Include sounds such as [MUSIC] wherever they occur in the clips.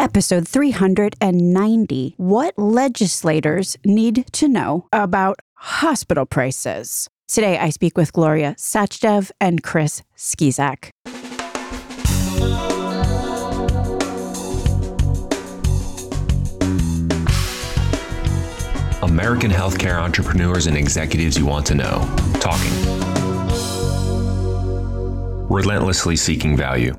episode 390 What Legislators Need to Know About Hospital Prices. Today, I speak with Gloria Sachdev and Chris Skisak. American healthcare entrepreneurs and executives you want to know. Talking. Relentlessly seeking value.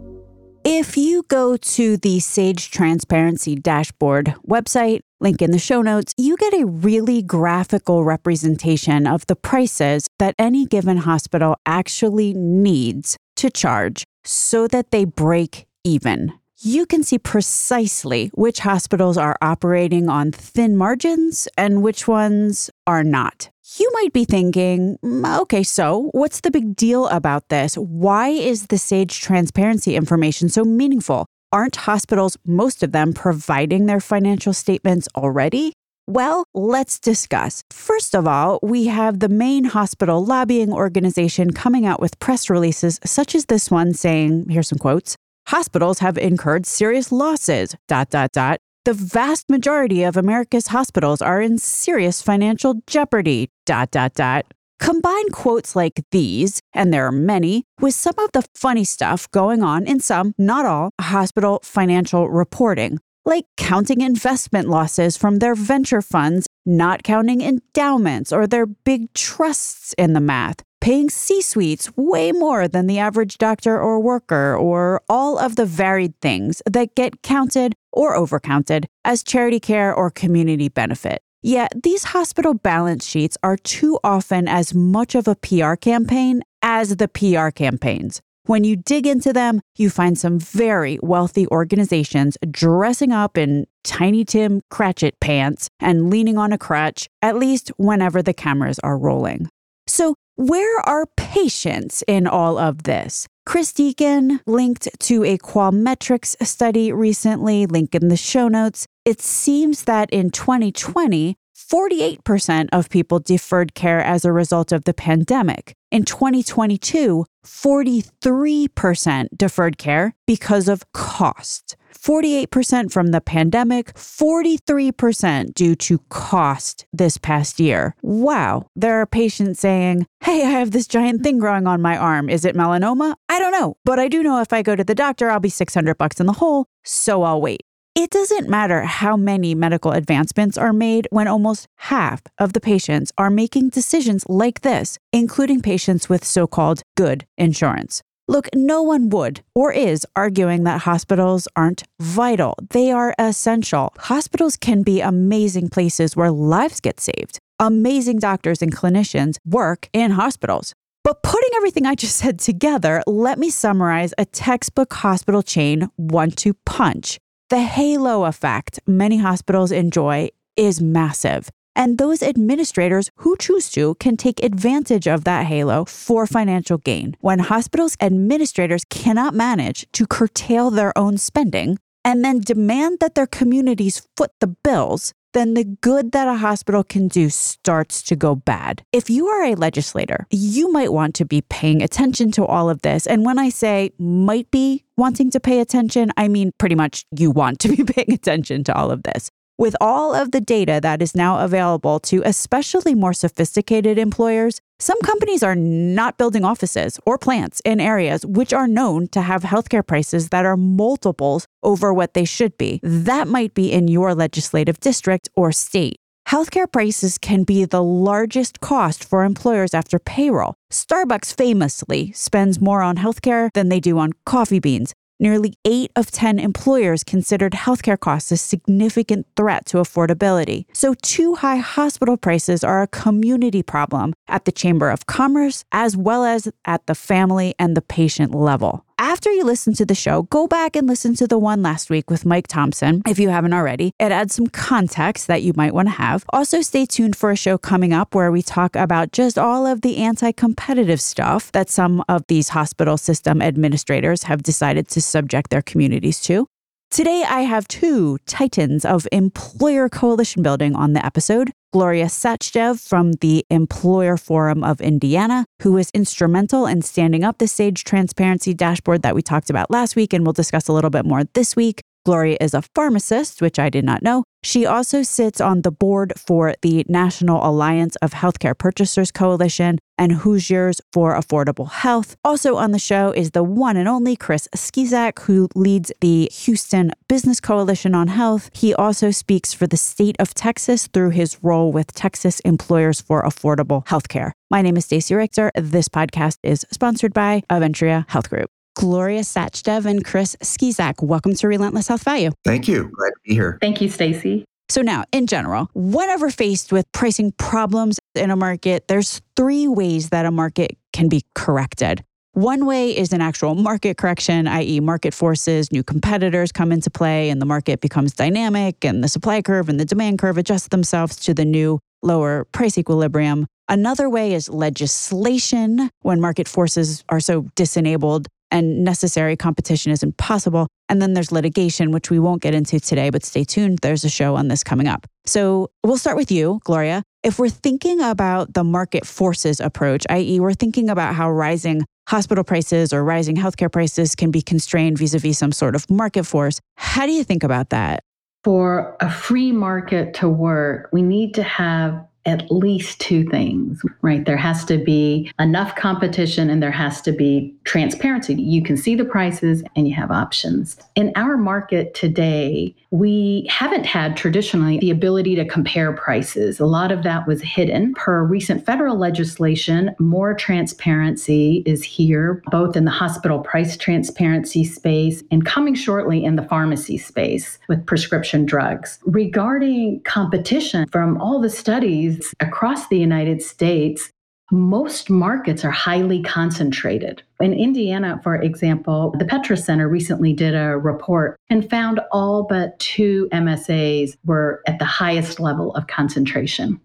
If you go to the Sage Transparency Dashboard website, link in the show notes, you get a really graphical representation of the prices that any given hospital actually needs to charge so that they break even. You can see precisely which hospitals are operating on thin margins and which ones are not. You might be thinking, "Mm, okay, so what's the big deal about this? Why is the SAGE transparency information so meaningful? Aren't hospitals, most of them, providing their financial statements already? Well, let's discuss. First of all, we have the main hospital lobbying organization coming out with press releases such as this one saying, here's some quotes, hospitals have incurred serious losses, dot, dot, dot, the vast majority of America's hospitals are in serious financial jeopardy. Dot dot dot. Combine quotes like these, and there are many, with some of the funny stuff going on in some, not all, hospital financial reporting, like counting investment losses from their venture funds, not counting endowments or their big trusts in the math, paying C suites way more than the average doctor or worker, or all of the varied things that get counted or overcounted as charity care or community benefit. Yet these hospital balance sheets are too often as much of a PR campaign as the PR campaigns. When you dig into them, you find some very wealthy organizations dressing up in Tiny Tim Cratchit pants and leaning on a crutch, at least whenever the cameras are rolling. So, where are patients in all of this? Chris Deacon linked to a Qualmetrics study recently, link in the show notes. It seems that in 2020, 48% of people deferred care as a result of the pandemic. In 2022, 43% deferred care because of cost. 48% from the pandemic, 43% due to cost this past year. Wow. There are patients saying, Hey, I have this giant thing growing on my arm. Is it melanoma? I don't know, but I do know if I go to the doctor, I'll be 600 bucks in the hole, so I'll wait. It doesn't matter how many medical advancements are made when almost half of the patients are making decisions like this, including patients with so called good insurance. Look, no one would or is arguing that hospitals aren't vital. They are essential. Hospitals can be amazing places where lives get saved. Amazing doctors and clinicians work in hospitals. But putting everything I just said together, let me summarize a textbook hospital chain one two punch. The halo effect many hospitals enjoy is massive. And those administrators who choose to can take advantage of that halo for financial gain. When hospitals' administrators cannot manage to curtail their own spending and then demand that their communities foot the bills, then the good that a hospital can do starts to go bad. If you are a legislator, you might want to be paying attention to all of this. And when I say might be wanting to pay attention, I mean pretty much you want to be [LAUGHS] paying attention to all of this. With all of the data that is now available to especially more sophisticated employers, some companies are not building offices or plants in areas which are known to have healthcare prices that are multiples over what they should be. That might be in your legislative district or state. Healthcare prices can be the largest cost for employers after payroll. Starbucks famously spends more on healthcare than they do on coffee beans. Nearly 8 of 10 employers considered healthcare costs a significant threat to affordability. So, too high hospital prices are a community problem at the Chamber of Commerce as well as at the family and the patient level. After you listen to the show, go back and listen to the one last week with Mike Thompson if you haven't already. It adds some context that you might want to have. Also, stay tuned for a show coming up where we talk about just all of the anti competitive stuff that some of these hospital system administrators have decided to subject their communities to. Today, I have two titans of employer coalition building on the episode. Gloria Sachdev from the Employer Forum of Indiana, who was instrumental in standing up the SAGE transparency dashboard that we talked about last week and we'll discuss a little bit more this week. Gloria is a pharmacist, which I did not know. She also sits on the board for the National Alliance of Healthcare Purchasers Coalition and Hoosiers for Affordable Health. Also on the show is the one and only Chris Skisak, who leads the Houston Business Coalition on Health. He also speaks for the state of Texas through his role with Texas Employers for Affordable Healthcare. My name is Stacey Richter. This podcast is sponsored by Aventria Health Group. Gloria Sachdev and Chris Skisak. Welcome to Relentless Health Value. Thank you. Glad to be here. Thank you, Stacy. So now, in general, whenever faced with pricing problems in a market, there's three ways that a market can be corrected. One way is an actual market correction, i.e., market forces, new competitors come into play, and the market becomes dynamic, and the supply curve and the demand curve adjust themselves to the new lower price equilibrium. Another way is legislation, when market forces are so disenabled and necessary competition is impossible. And then there's litigation, which we won't get into today, but stay tuned. There's a show on this coming up. So we'll start with you, Gloria. If we're thinking about the market forces approach, i.e., we're thinking about how rising hospital prices or rising healthcare prices can be constrained vis a vis some sort of market force, how do you think about that? For a free market to work, we need to have at least two things, right? There has to be enough competition and there has to be transparency. You can see the prices and you have options. In our market today, we haven't had traditionally the ability to compare prices. A lot of that was hidden. Per recent federal legislation, more transparency is here, both in the hospital price transparency space and coming shortly in the pharmacy space with prescription drugs. Regarding competition, from all the studies across the United States, most markets are highly concentrated. In Indiana, for example, the Petris Center recently did a report and found all but two MSAs were at the highest level of concentration.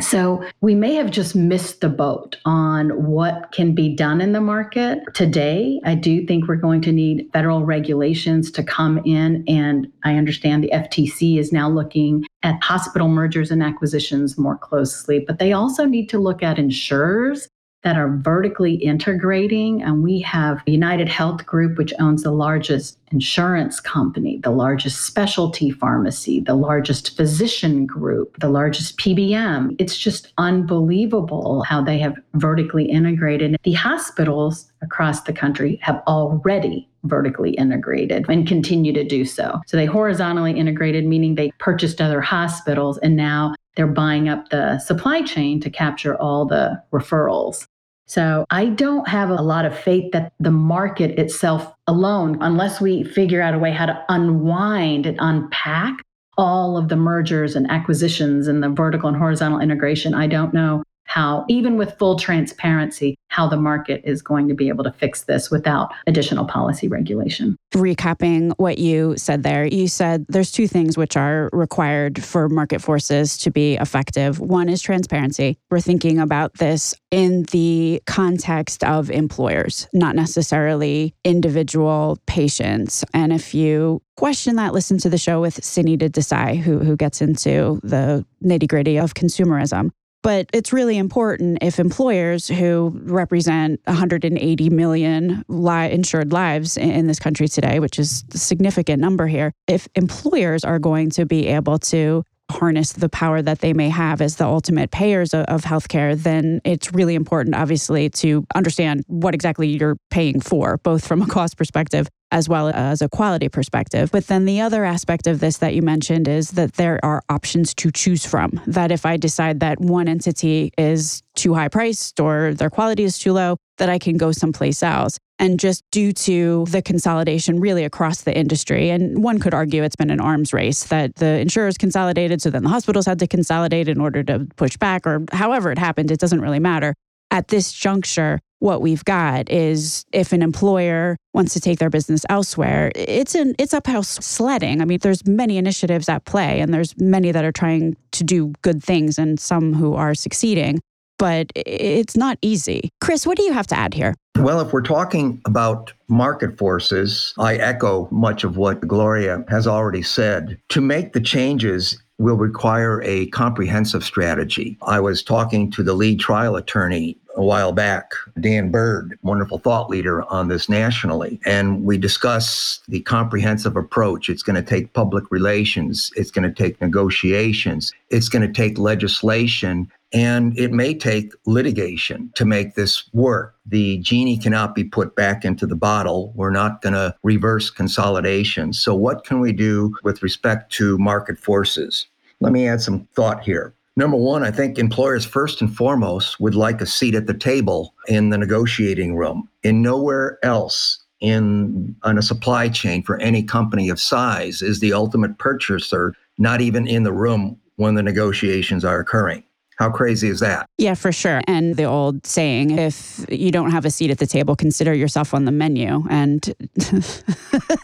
So we may have just missed the boat on what can be done in the market today. I do think we're going to need federal regulations to come in. And I understand the FTC is now looking at hospital mergers and acquisitions more closely, but they also need to look at insurers that are vertically integrating. And we have United Health Group, which owns the largest insurance company, the largest specialty pharmacy, the largest physician group, the largest PBM. It's just unbelievable how they have vertically integrated. The hospitals across the country have already vertically integrated and continue to do so. So they horizontally integrated, meaning they purchased other hospitals and now they're buying up the supply chain to capture all the referrals. So I don't have a lot of faith that the market itself alone, unless we figure out a way how to unwind and unpack all of the mergers and acquisitions and the vertical and horizontal integration, I don't know how, even with full transparency, how the market is going to be able to fix this without additional policy regulation. Recapping what you said there, you said there's two things which are required for market forces to be effective. One is transparency. We're thinking about this in the context of employers, not necessarily individual patients. And if you question that, listen to the show with Sunita Desai, who, who gets into the nitty gritty of consumerism. But it's really important if employers who represent 180 million li- insured lives in this country today, which is a significant number here, if employers are going to be able to harness the power that they may have as the ultimate payers of, of healthcare, then it's really important, obviously, to understand what exactly you're paying for, both from a cost perspective as well as a quality perspective. But then the other aspect of this that you mentioned is that there are options to choose from. That if I decide that one entity is too high priced or their quality is too low, that I can go someplace else. And just due to the consolidation really across the industry, and one could argue it's been an arms race that the insurers consolidated, so then the hospitals had to consolidate in order to push back, or however it happened, it doesn't really matter. At this juncture, what we've got is if an employer wants to take their business elsewhere, it's an it's uphill sledding. I mean, there's many initiatives at play and there's many that are trying to do good things and some who are succeeding, but it's not easy. Chris, what do you have to add here? Well, if we're talking about market forces, I echo much of what Gloria has already said. To make the changes will require a comprehensive strategy. I was talking to the lead trial attorney a while back, Dan Bird, wonderful thought leader on this nationally. And we discussed the comprehensive approach. It's going to take public relations, it's going to take negotiations, it's going to take legislation. And it may take litigation to make this work. The genie cannot be put back into the bottle. We're not going to reverse consolidation. So, what can we do with respect to market forces? Let me add some thought here. Number one, I think employers first and foremost would like a seat at the table in the negotiating room. In nowhere else in on a supply chain for any company of size is the ultimate purchaser not even in the room when the negotiations are occurring. How crazy is that? Yeah, for sure. And the old saying if you don't have a seat at the table, consider yourself on the menu. And [LAUGHS]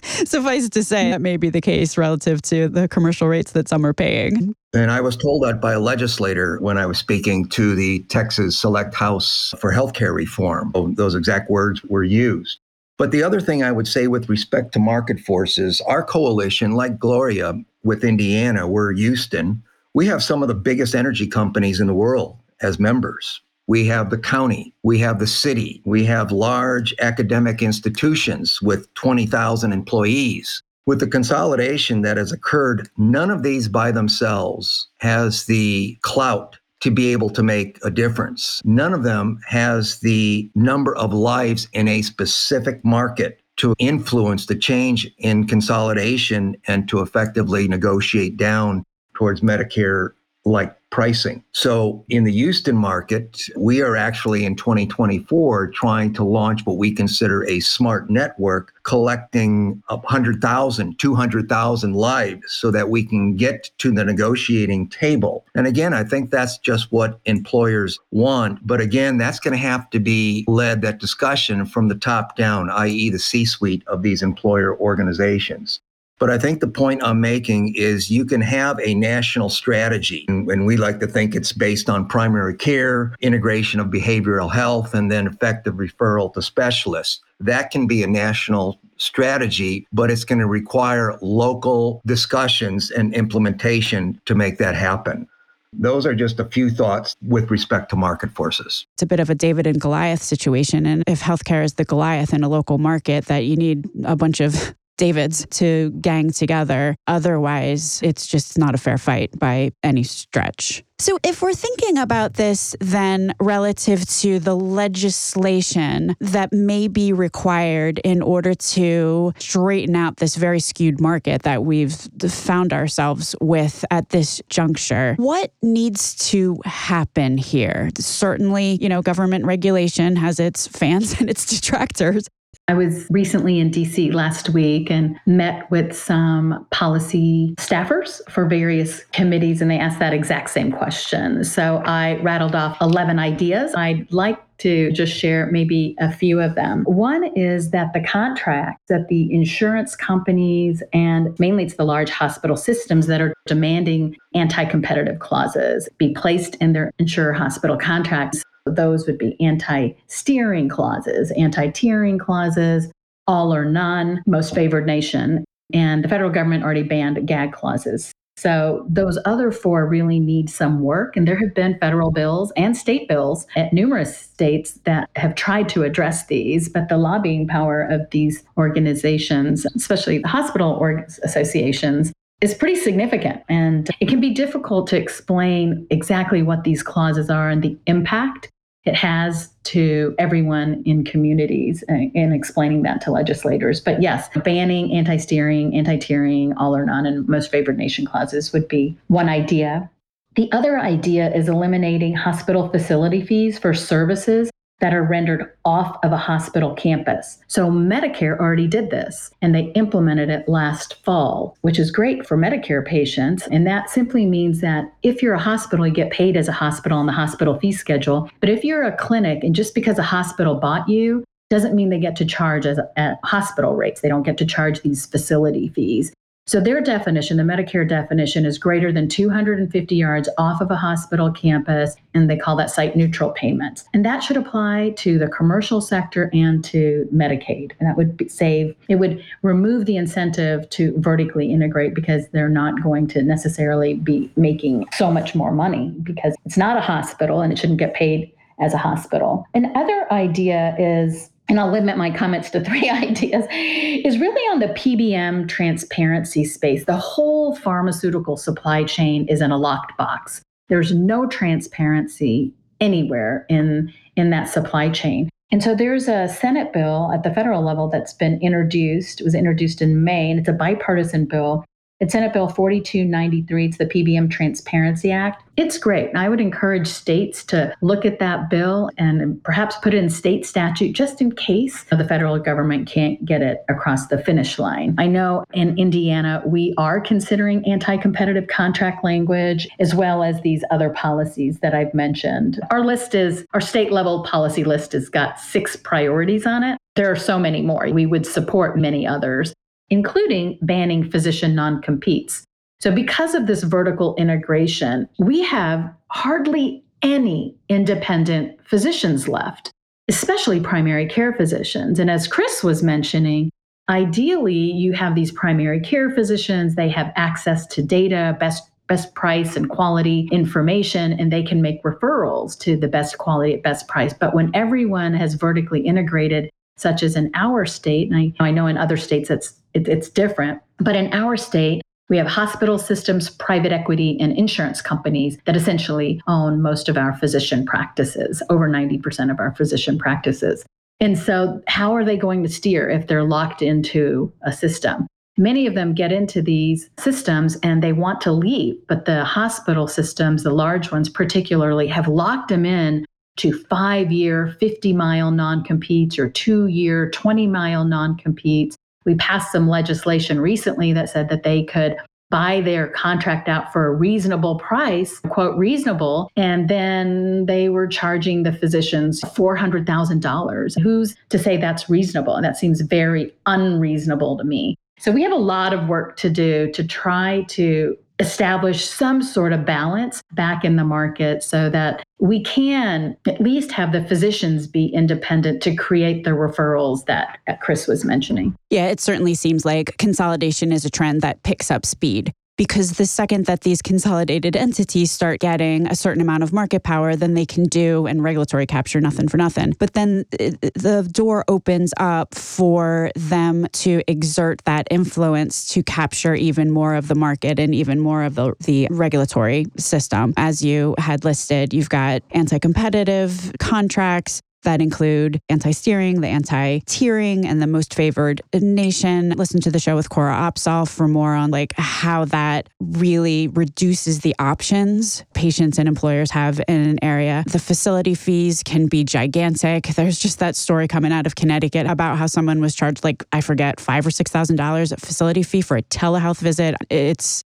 suffice to say, that may be the case relative to the commercial rates that some are paying. And I was told that by a legislator when I was speaking to the Texas Select House for Healthcare Reform. Oh, those exact words were used. But the other thing I would say with respect to market forces, our coalition, like Gloria with Indiana, we're Houston, we have some of the biggest energy companies in the world as members. We have the county, we have the city, we have large academic institutions with 20,000 employees. With the consolidation that has occurred, none of these by themselves has the clout to be able to make a difference. None of them has the number of lives in a specific market to influence the change in consolidation and to effectively negotiate down towards Medicare like pricing. So in the Houston market, we are actually in 2024 trying to launch what we consider a smart network collecting 100,000, 200,000 lives so that we can get to the negotiating table. And again, I think that's just what employers want. But again, that's going to have to be led that discussion from the top down, i.e., the C suite of these employer organizations. But I think the point I'm making is you can have a national strategy. And we like to think it's based on primary care, integration of behavioral health, and then effective referral to specialists. That can be a national strategy, but it's going to require local discussions and implementation to make that happen. Those are just a few thoughts with respect to market forces. It's a bit of a David and Goliath situation. And if healthcare is the Goliath in a local market, that you need a bunch of Davids to gang together. Otherwise, it's just not a fair fight by any stretch. So, if we're thinking about this then relative to the legislation that may be required in order to straighten out this very skewed market that we've found ourselves with at this juncture, what needs to happen here? Certainly, you know, government regulation has its fans [LAUGHS] and its detractors, I was recently in DC last week and met with some policy staffers for various committees, and they asked that exact same question. So I rattled off 11 ideas. I'd like to just share maybe a few of them. One is that the contracts that the insurance companies and mainly it's the large hospital systems that are demanding anti competitive clauses be placed in their insurer hospital contracts those would be anti steering clauses, anti tiering clauses, all or none, most favored nation. And the federal government already banned gag clauses. So those other four really need some work. And there have been federal bills and state bills at numerous states that have tried to address these. But the lobbying power of these organizations, especially the hospital associations, is pretty significant. And it can be difficult to explain exactly what these clauses are and the impact it has to everyone in communities in explaining that to legislators. But yes, banning anti steering, anti tiering, all or none, and most favored nation clauses would be one idea. The other idea is eliminating hospital facility fees for services that are rendered off of a hospital campus. So Medicare already did this and they implemented it last fall, which is great for Medicare patients. And that simply means that if you're a hospital, you get paid as a hospital on the hospital fee schedule. But if you're a clinic and just because a hospital bought you, doesn't mean they get to charge as at hospital rates. They don't get to charge these facility fees. So their definition, the Medicare definition, is greater than 250 yards off of a hospital campus, and they call that site neutral payments. And that should apply to the commercial sector and to Medicaid. And that would save, it would remove the incentive to vertically integrate because they're not going to necessarily be making so much more money because it's not a hospital and it shouldn't get paid as a hospital. Another idea is and I'll limit my comments to [LAUGHS] three ideas, is really on the PBM transparency space. The whole pharmaceutical supply chain is in a locked box. There's no transparency anywhere in, in that supply chain. And so there's a Senate bill at the federal level that's been introduced. It was introduced in May, and it's a bipartisan bill it's Senate Bill 4293. It's the PBM Transparency Act. It's great. And I would encourage states to look at that bill and perhaps put it in state statute just in case the federal government can't get it across the finish line. I know in Indiana, we are considering anti competitive contract language as well as these other policies that I've mentioned. Our list is, our state level policy list has got six priorities on it. There are so many more. We would support many others including banning physician non competes. So, because of this vertical integration, we have hardly any independent physicians left, especially primary care physicians. And as Chris was mentioning, ideally you have these primary care physicians, they have access to data, best best price and quality information and they can make referrals to the best quality at best price but when everyone has vertically integrated such as in our state and i, I know in other states it's it, it's different. But in our state, we have hospital systems, private equity, and insurance companies that essentially own most of our physician practices, over 90% of our physician practices. And so, how are they going to steer if they're locked into a system? Many of them get into these systems and they want to leave, but the hospital systems, the large ones particularly, have locked them in to five year, 50 mile non competes or two year, 20 mile non competes we passed some legislation recently that said that they could buy their contract out for a reasonable price, quote, reasonable, and then they were charging the physicians $400,000. Who's to say that's reasonable? And that seems very unreasonable to me. So we have a lot of work to do to try to establish some sort of balance back in the market so that we can at least have the physicians be independent to create the referrals that Chris was mentioning. Yeah, it certainly seems like consolidation is a trend that picks up speed because the second that these consolidated entities start getting a certain amount of market power, then they can do and regulatory capture nothing for nothing. But then uh, the door opens up for them to exert that influence to capture even more of the market and even more of the, the regulatory system. As you had listed, you've got anti competitive contracts, that include anti steering, the anti tiering, and the most favored nation. Listen to the show with Cora Opsahl for more on like how that really reduces the options patients and employers have in an area. The facility fees can be gigantic. There's just that story coming out of Connecticut about how someone was charged like, I forget, five or six thousand dollars facility fee for a telehealth visit. It's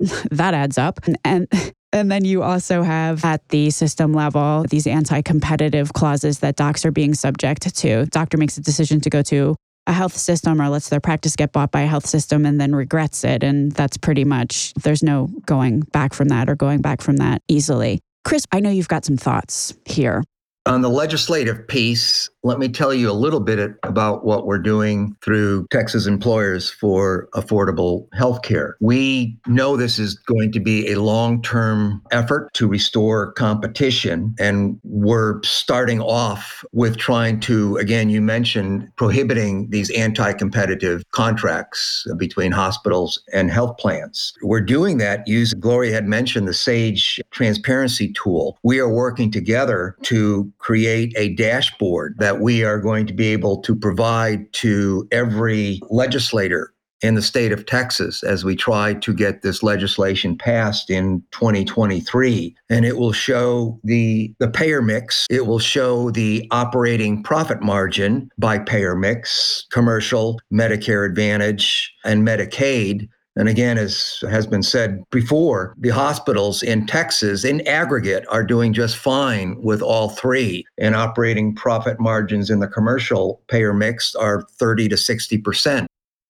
[LAUGHS] that adds up. And, [LAUGHS] and then you also have at the system level these anti competitive clauses that docs are being subject to. Doctor makes a decision to go to a health system or lets their practice get bought by a health system and then regrets it. And that's pretty much, there's no going back from that or going back from that easily. Chris, I know you've got some thoughts here. On the legislative piece, let me tell you a little bit about what we're doing through Texas Employers for Affordable Health Care. We know this is going to be a long term effort to restore competition, and we're starting off with trying to, again, you mentioned prohibiting these anti competitive contracts between hospitals and health plans. We're doing that using, Gloria had mentioned the SAGE transparency tool. We are working together to create a dashboard that we are going to be able to provide to every legislator in the state of Texas as we try to get this legislation passed in 2023 and it will show the the payer mix. It will show the operating profit margin by payer mix commercial medicare advantage and medicaid and again, as has been said before, the hospitals in Texas in aggregate are doing just fine with all three. And operating profit margins in the commercial payer mix are 30 to 60%.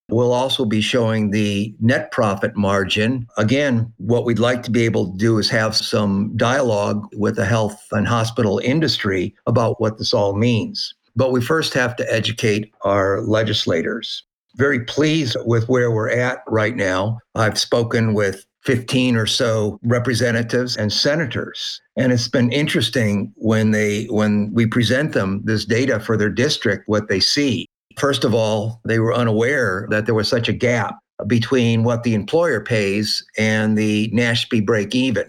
We'll also be showing the net profit margin. Again, what we'd like to be able to do is have some dialogue with the health and hospital industry about what this all means. But we first have to educate our legislators. Very pleased with where we're at right now. I've spoken with 15 or so representatives and senators and it's been interesting when they when we present them this data for their district what they see first of all they were unaware that there was such a gap between what the employer pays and the NASHP break even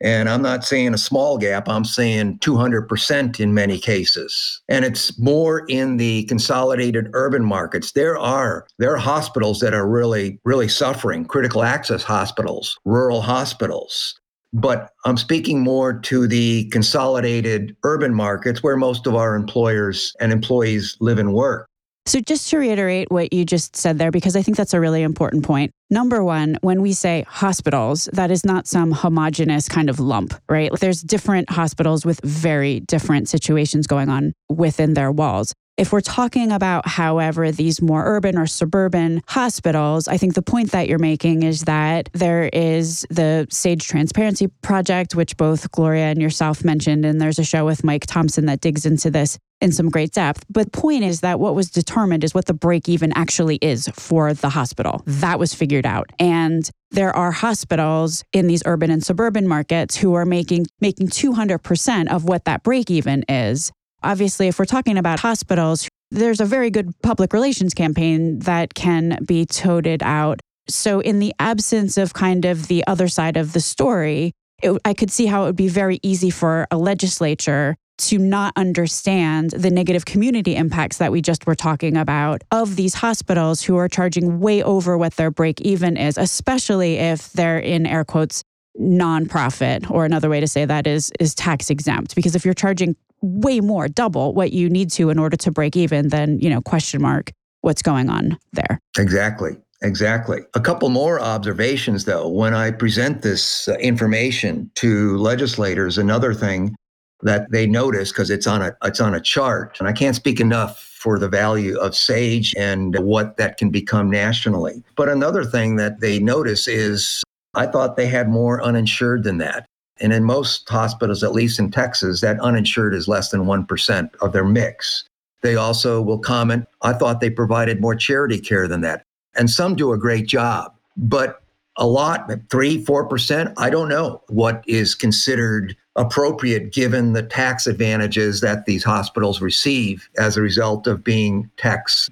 and I'm not saying a small gap, I'm saying 200% in many cases. And it's more in the consolidated urban markets. There are there are hospitals that are really really suffering, critical access hospitals, rural hospitals. But I'm speaking more to the consolidated urban markets where most of our employers and employees live and work. So, just to reiterate what you just said there, because I think that's a really important point. Number one, when we say hospitals, that is not some homogenous kind of lump, right? There's different hospitals with very different situations going on within their walls. If we're talking about, however, these more urban or suburban hospitals, I think the point that you're making is that there is the SAGE Transparency Project, which both Gloria and yourself mentioned, and there's a show with Mike Thompson that digs into this in some great depth. But point is that what was determined is what the break even actually is for the hospital. That was figured out. And there are hospitals in these urban and suburban markets who are making making 200% of what that break even is Obviously, if we're talking about hospitals, there's a very good public relations campaign that can be toted out. So, in the absence of kind of the other side of the story, it, I could see how it would be very easy for a legislature to not understand the negative community impacts that we just were talking about of these hospitals who are charging way over what their break even is, especially if they're in air quotes nonprofit or another way to say that is is tax exempt because if you're charging way more, double what you need to in order to break even, then, you know, question mark what's going on there. Exactly. Exactly. A couple more observations, though. When I present this uh, information to legislators, another thing that they notice because it's on a it's on a chart, and I can't speak enough for the value of SAGE and what that can become nationally. But another thing that they notice is I thought they had more uninsured than that. And in most hospitals, at least in Texas, that uninsured is less than 1% of their mix. They also will comment, I thought they provided more charity care than that. And some do a great job, but a lot, three, 4%, I don't know what is considered appropriate given the tax advantages that these hospitals receive as a result of being tax.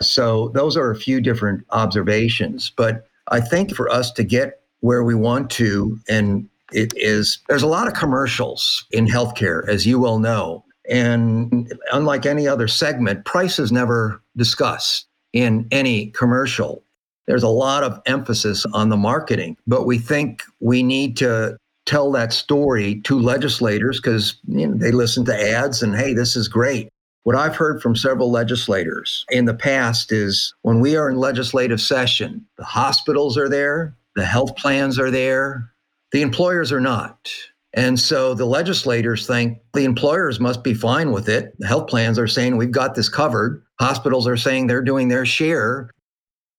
So those are a few different observations. But I think for us to get where we want to and it is there's a lot of commercials in healthcare, as you well know. And unlike any other segment, price is never discussed in any commercial. There's a lot of emphasis on the marketing, but we think we need to tell that story to legislators because you know, they listen to ads and hey, this is great. What I've heard from several legislators in the past is when we are in legislative session, the hospitals are there, the health plans are there, the employers are not. And so the legislators think the employers must be fine with it. The health plans are saying we've got this covered. Hospitals are saying they're doing their share.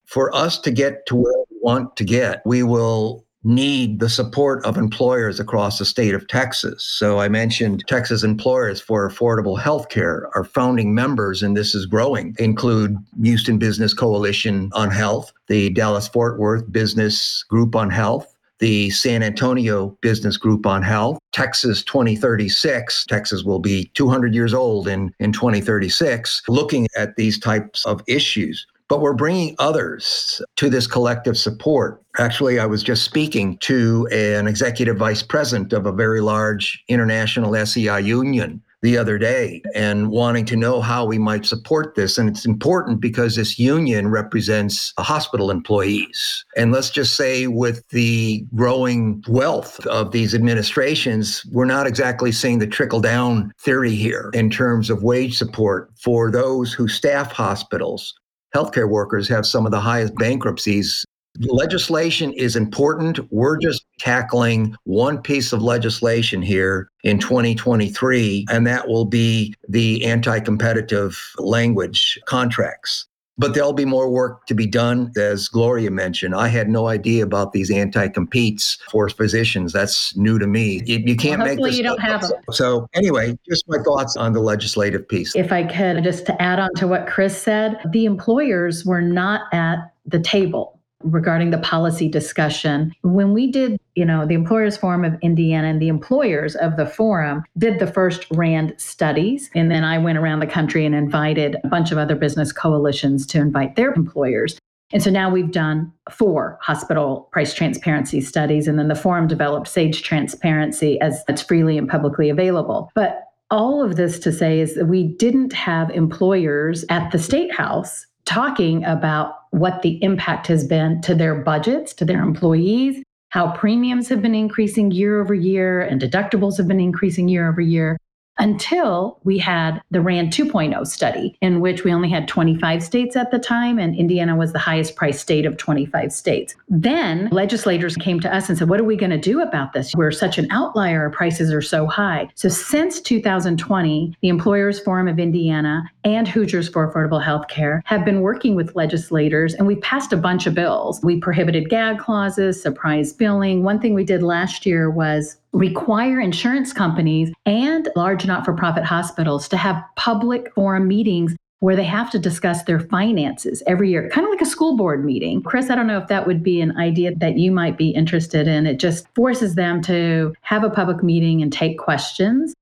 For us to get to where we want to get, we will need the support of employers across the state of Texas. So I mentioned Texas Employers for Affordable Health Care. Our founding members, and this is growing, include Houston Business Coalition on Health, the Dallas Fort Worth Business Group on Health, the San Antonio Business Group on Health, Texas 2036. Texas will be 200 years old in, in 2036, looking at these types of issues. But we're bringing others to this collective support. Actually, I was just speaking to an executive vice president of a very large international SEI union the other day and wanting to know how we might support this. And it's important because this union represents hospital employees. And let's just say, with the growing wealth of these administrations, we're not exactly seeing the trickle down theory here in terms of wage support for those who staff hospitals. Healthcare workers have some of the highest bankruptcies legislation is important. We're just tackling one piece of legislation here in 2023, and that will be the anti competitive language contracts. But there'll be more work to be done. As Gloria mentioned, I had no idea about these anti-competes for physicians. That's new to me. You, you can't well, make this. you don't have them. So anyway, just my thoughts on the legislative piece. If I could, just to add on to what Chris said, the employers were not at the table regarding the policy discussion. When we did, you know, the Employers Forum of Indiana and the employers of the forum did the first RAND studies. And then I went around the country and invited a bunch of other business coalitions to invite their employers. And so now we've done four hospital price transparency studies. And then the forum developed SAGE Transparency as it's freely and publicly available. But all of this to say is that we didn't have employers at the state house talking about what the impact has been to their budgets, to their employees, how premiums have been increasing year over year and deductibles have been increasing year over year until we had the RAND 2.0 study, in which we only had 25 states at the time, and Indiana was the highest priced state of 25 states. Then legislators came to us and said, What are we going to do about this? We're such an outlier, our prices are so high. So since 2020, the Employers Forum of Indiana and Hoosiers for Affordable Health Care have been working with legislators, and we passed a bunch of bills. We prohibited gag clauses, surprise billing. One thing we did last year was require insurance companies and large not for profit hospitals to have public forum meetings where they have to discuss their finances every year, kind of like a school board meeting. Chris, I don't know if that would be an idea that you might be interested in. It just forces them to have a public meeting and take questions.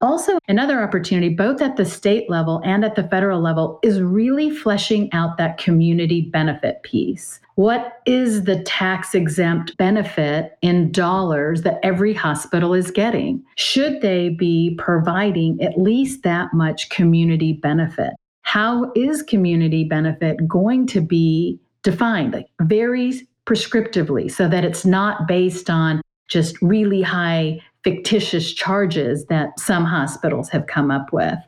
Also, another opportunity, both at the state level and at the federal level, is really fleshing out that community benefit piece. What is the tax exempt benefit in dollars that every hospital is getting? Should they be providing at least that much community benefit? How is community benefit going to be defined? Like very prescriptively so that it's not based on just really high fictitious charges that some hospitals have come up with.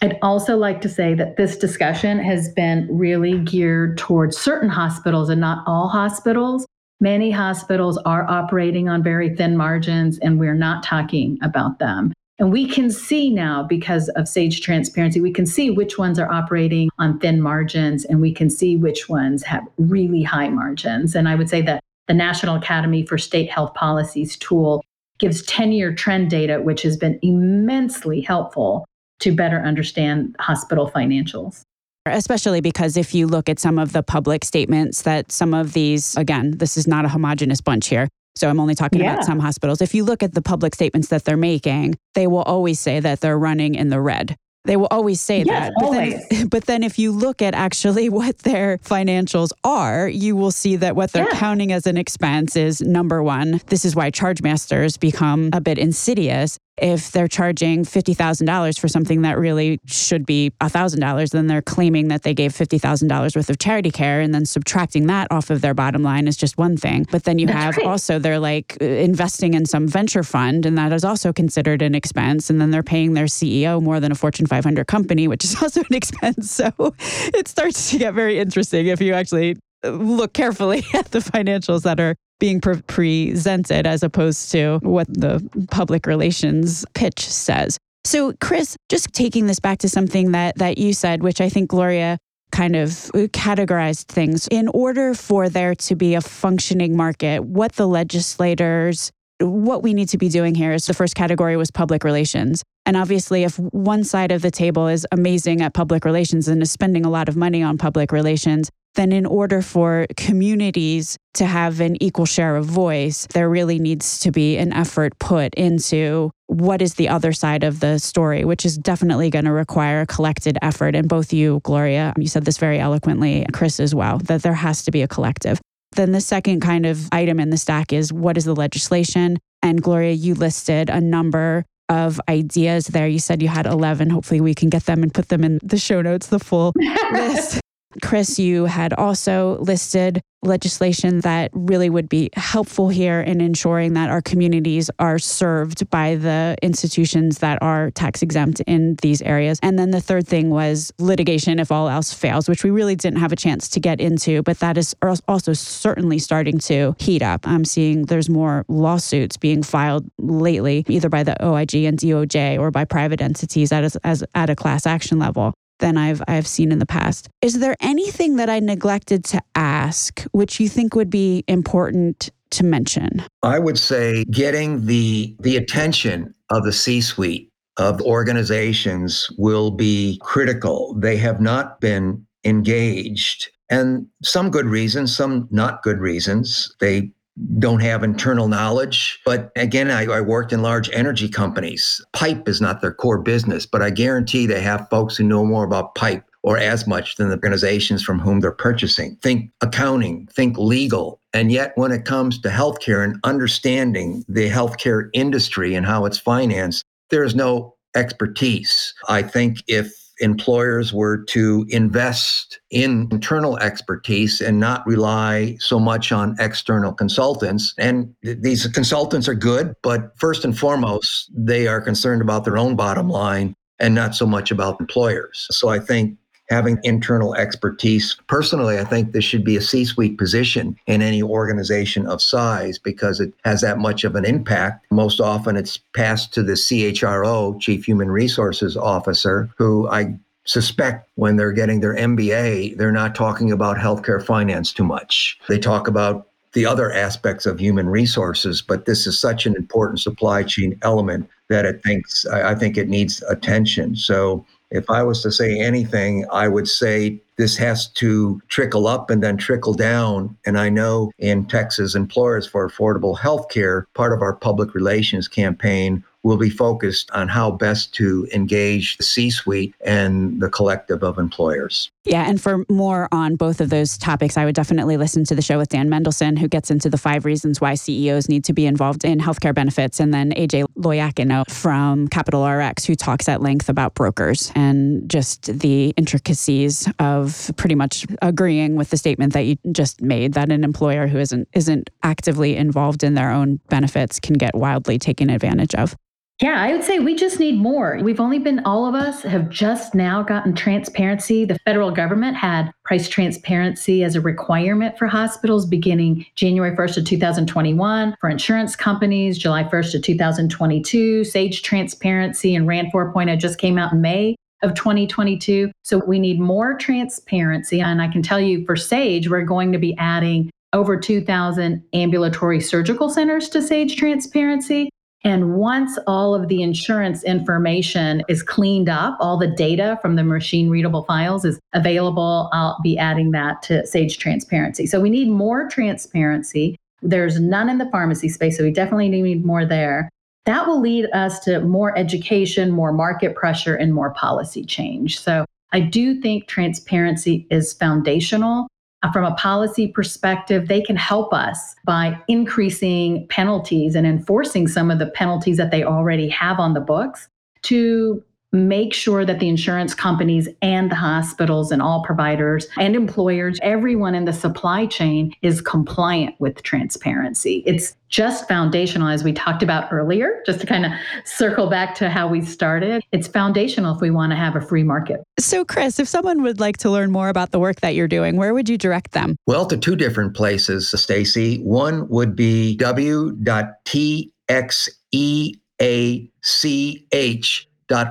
I'd also like to say that this discussion has been really geared towards certain hospitals and not all hospitals. Many hospitals are operating on very thin margins, and we're not talking about them. And we can see now, because of SAGE transparency, we can see which ones are operating on thin margins, and we can see which ones have really high margins. And I would say that the National Academy for State Health Policies tool gives 10 year trend data, which has been immensely helpful to better understand hospital financials. Especially because if you look at some of the public statements that some of these, again, this is not a homogenous bunch here. So I'm only talking yeah. about some hospitals. If you look at the public statements that they're making, they will always say that they're running in the red. They will always say yes, that. But always. Then, [LAUGHS] but then if you look at actually [LAUGHS] what their financials are, you will see that what they're yeah. counting as an expense is number one. This is why charge masters become a bit insidious if they're charging $50,000 for something that really should be $1,000, then they're claiming that they gave $50,000 worth of charity care and then subtracting that off of their bottom line is just one thing. But then you That's have right. also they're like investing in some venture fund and that is also considered an expense. And then they're paying their CEO more than a Fortune 500 company, which is [LAUGHS] also an expense. So it starts to get very interesting if you actually look carefully [LAUGHS] at the financials that are being pre- presented as opposed to what the public relations pitch says. So, Chris, just taking this back to something that that you said, which I think Gloria kind of categorized things. In order for there to be a functioning market, what the legislators what we need to be doing here is the first category was public relations. And obviously, if one side of the table is amazing at public relations and is spending a lot of money on public relations, then in order for communities to have an equal share of voice, there really needs to be an effort put into what is the other side of the story, which is definitely going to require a collected effort. And both you, Gloria, you said this very eloquently, Chris as well, that there has to be a collective. Then the second kind of item in the stack is what is the legislation? And Gloria, you listed a number of ideas there. You said you had 11. Hopefully, we can get them and put them in the show notes, the full [LAUGHS] list. Chris, you had also listed legislation that really would be helpful here in ensuring that our communities are served by the institutions that are tax exempt in these areas. And then the third thing was litigation if all else fails, which we really didn't have a chance to get into, but that is also certainly starting to heat up. I'm seeing there's more lawsuits being filed lately, either by the OIG and DOJ or by private entities at a, as, at a class action level than I've I've seen in the past. Is there anything that I neglected to ask which you think would be important to mention? I would say getting the the attention of the C-suite of organizations will be critical. They have not been engaged and some good reasons, some not good reasons. They don't have internal knowledge. But again, I, I, worked in large energy companies. Pipe is not their core business, but I guarantee they have folks who know more about pipe or as much than the organizations from whom they're purchasing. Think accounting, think legal. And yet, when it comes to healthcare and understanding the healthcare industry and how it's financed, there is no expertise. I think if employers were to invest in internal expertise and not rely so much on external consultants. And th- these consultants are good, but first and foremost, they are concerned about their own bottom line and not so much about employers. So I think having internal expertise. Personally, I think this should be a C suite position in any organization of size because it has that much of an impact. Most often it's passed to the CHRO, Chief Human Resources Officer, who I suspect when they're getting their MBA, they're not talking about healthcare finance too much. They talk about the other aspects of human resources, but this is such an important supply chain element that it thinks I think it needs attention. So if I was to say anything, I would say this has to trickle up and then trickle down. And I know in Texas, Employers for Affordable Health Care, part of our public relations campaign will be focused on how best to engage the C suite and the collective of employers. Yeah, and for more on both of those topics, I would definitely listen to the show with Dan Mendelson, who gets into the five reasons why CEOs need to be involved in healthcare benefits, and then AJ Loiacono from Capital RX, who talks at length about brokers and just the intricacies of pretty much agreeing with the statement that you just made that an employer who isn't isn't actively involved in their own benefits can get wildly taken advantage of. Yeah, I would say we just need more. We've only been, all of us have just now gotten transparency. The federal government had price transparency as a requirement for hospitals beginning January 1st of 2021. For insurance companies, July 1st of 2022. SAGE transparency and RAND 4.0 just came out in May of 2022. So we need more transparency. And I can tell you for SAGE, we're going to be adding over 2,000 ambulatory surgical centers to SAGE transparency. And once all of the insurance information is cleaned up, all the data from the machine readable files is available, I'll be adding that to Sage Transparency. So we need more transparency. There's none in the pharmacy space, so we definitely need more there. That will lead us to more education, more market pressure, and more policy change. So I do think transparency is foundational Uh, from a policy perspective, they can help us by increasing penalties and enforcing some of the penalties that they already have on the books to make sure that the insurance companies and the hospitals and all providers and employers, everyone in the supply chain is compliant with transparency. It's just foundational, as we talked about earlier, just to kind of circle back to how we started. It's foundational if we want to have a free market. So, Chris, if someone would like to learn more about the work that you're doing, where would you direct them? Well, to two different places, Stacy. One would be w.txeach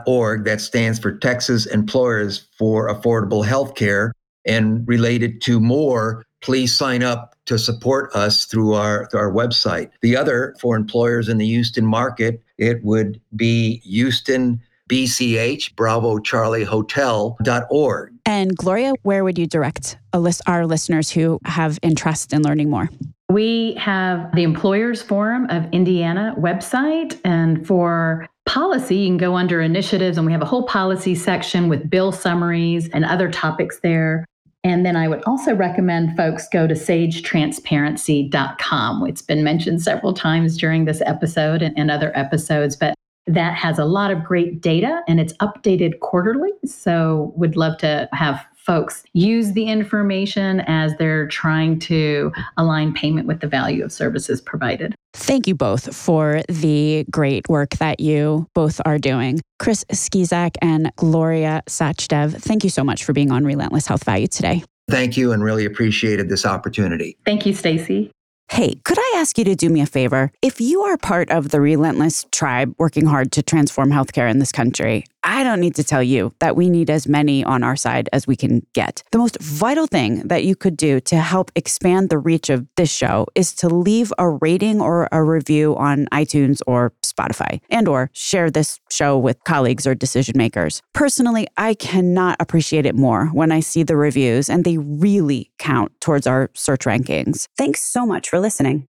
org that stands for Texas Employers for Affordable Healthcare, And related to more, please sign up to support us through our, through our website. The other for employers in the Houston market, it would be Houston BCH, Bravo Charlie Hotel.org. And Gloria, where would you direct list, our listeners who have interest in learning more? We have the Employers Forum of Indiana website. And for policy, you can go under initiatives, and we have a whole policy section with bill summaries and other topics there. And then I would also recommend folks go to sagetransparency.com. It's been mentioned several times during this episode and, and other episodes, but that has a lot of great data and it's updated quarterly. So, would love to have folks use the information as they're trying to align payment with the value of services provided. Thank you both for the great work that you both are doing. Chris Skisak and Gloria Sachdev, thank you so much for being on Relentless Health Value today. Thank you and really appreciated this opportunity. Thank you, Stacy. Hey, could I ask you to do me a favor? If you are part of the Relentless tribe working hard to transform healthcare in this country, I don't need to tell you that we need as many on our side as we can get. The most vital thing that you could do to help expand the reach of this show is to leave a rating or a review on iTunes or Spotify and or share this show with colleagues or decision makers. Personally, I cannot appreciate it more when I see the reviews and they really count towards our search rankings. Thanks so much for listening.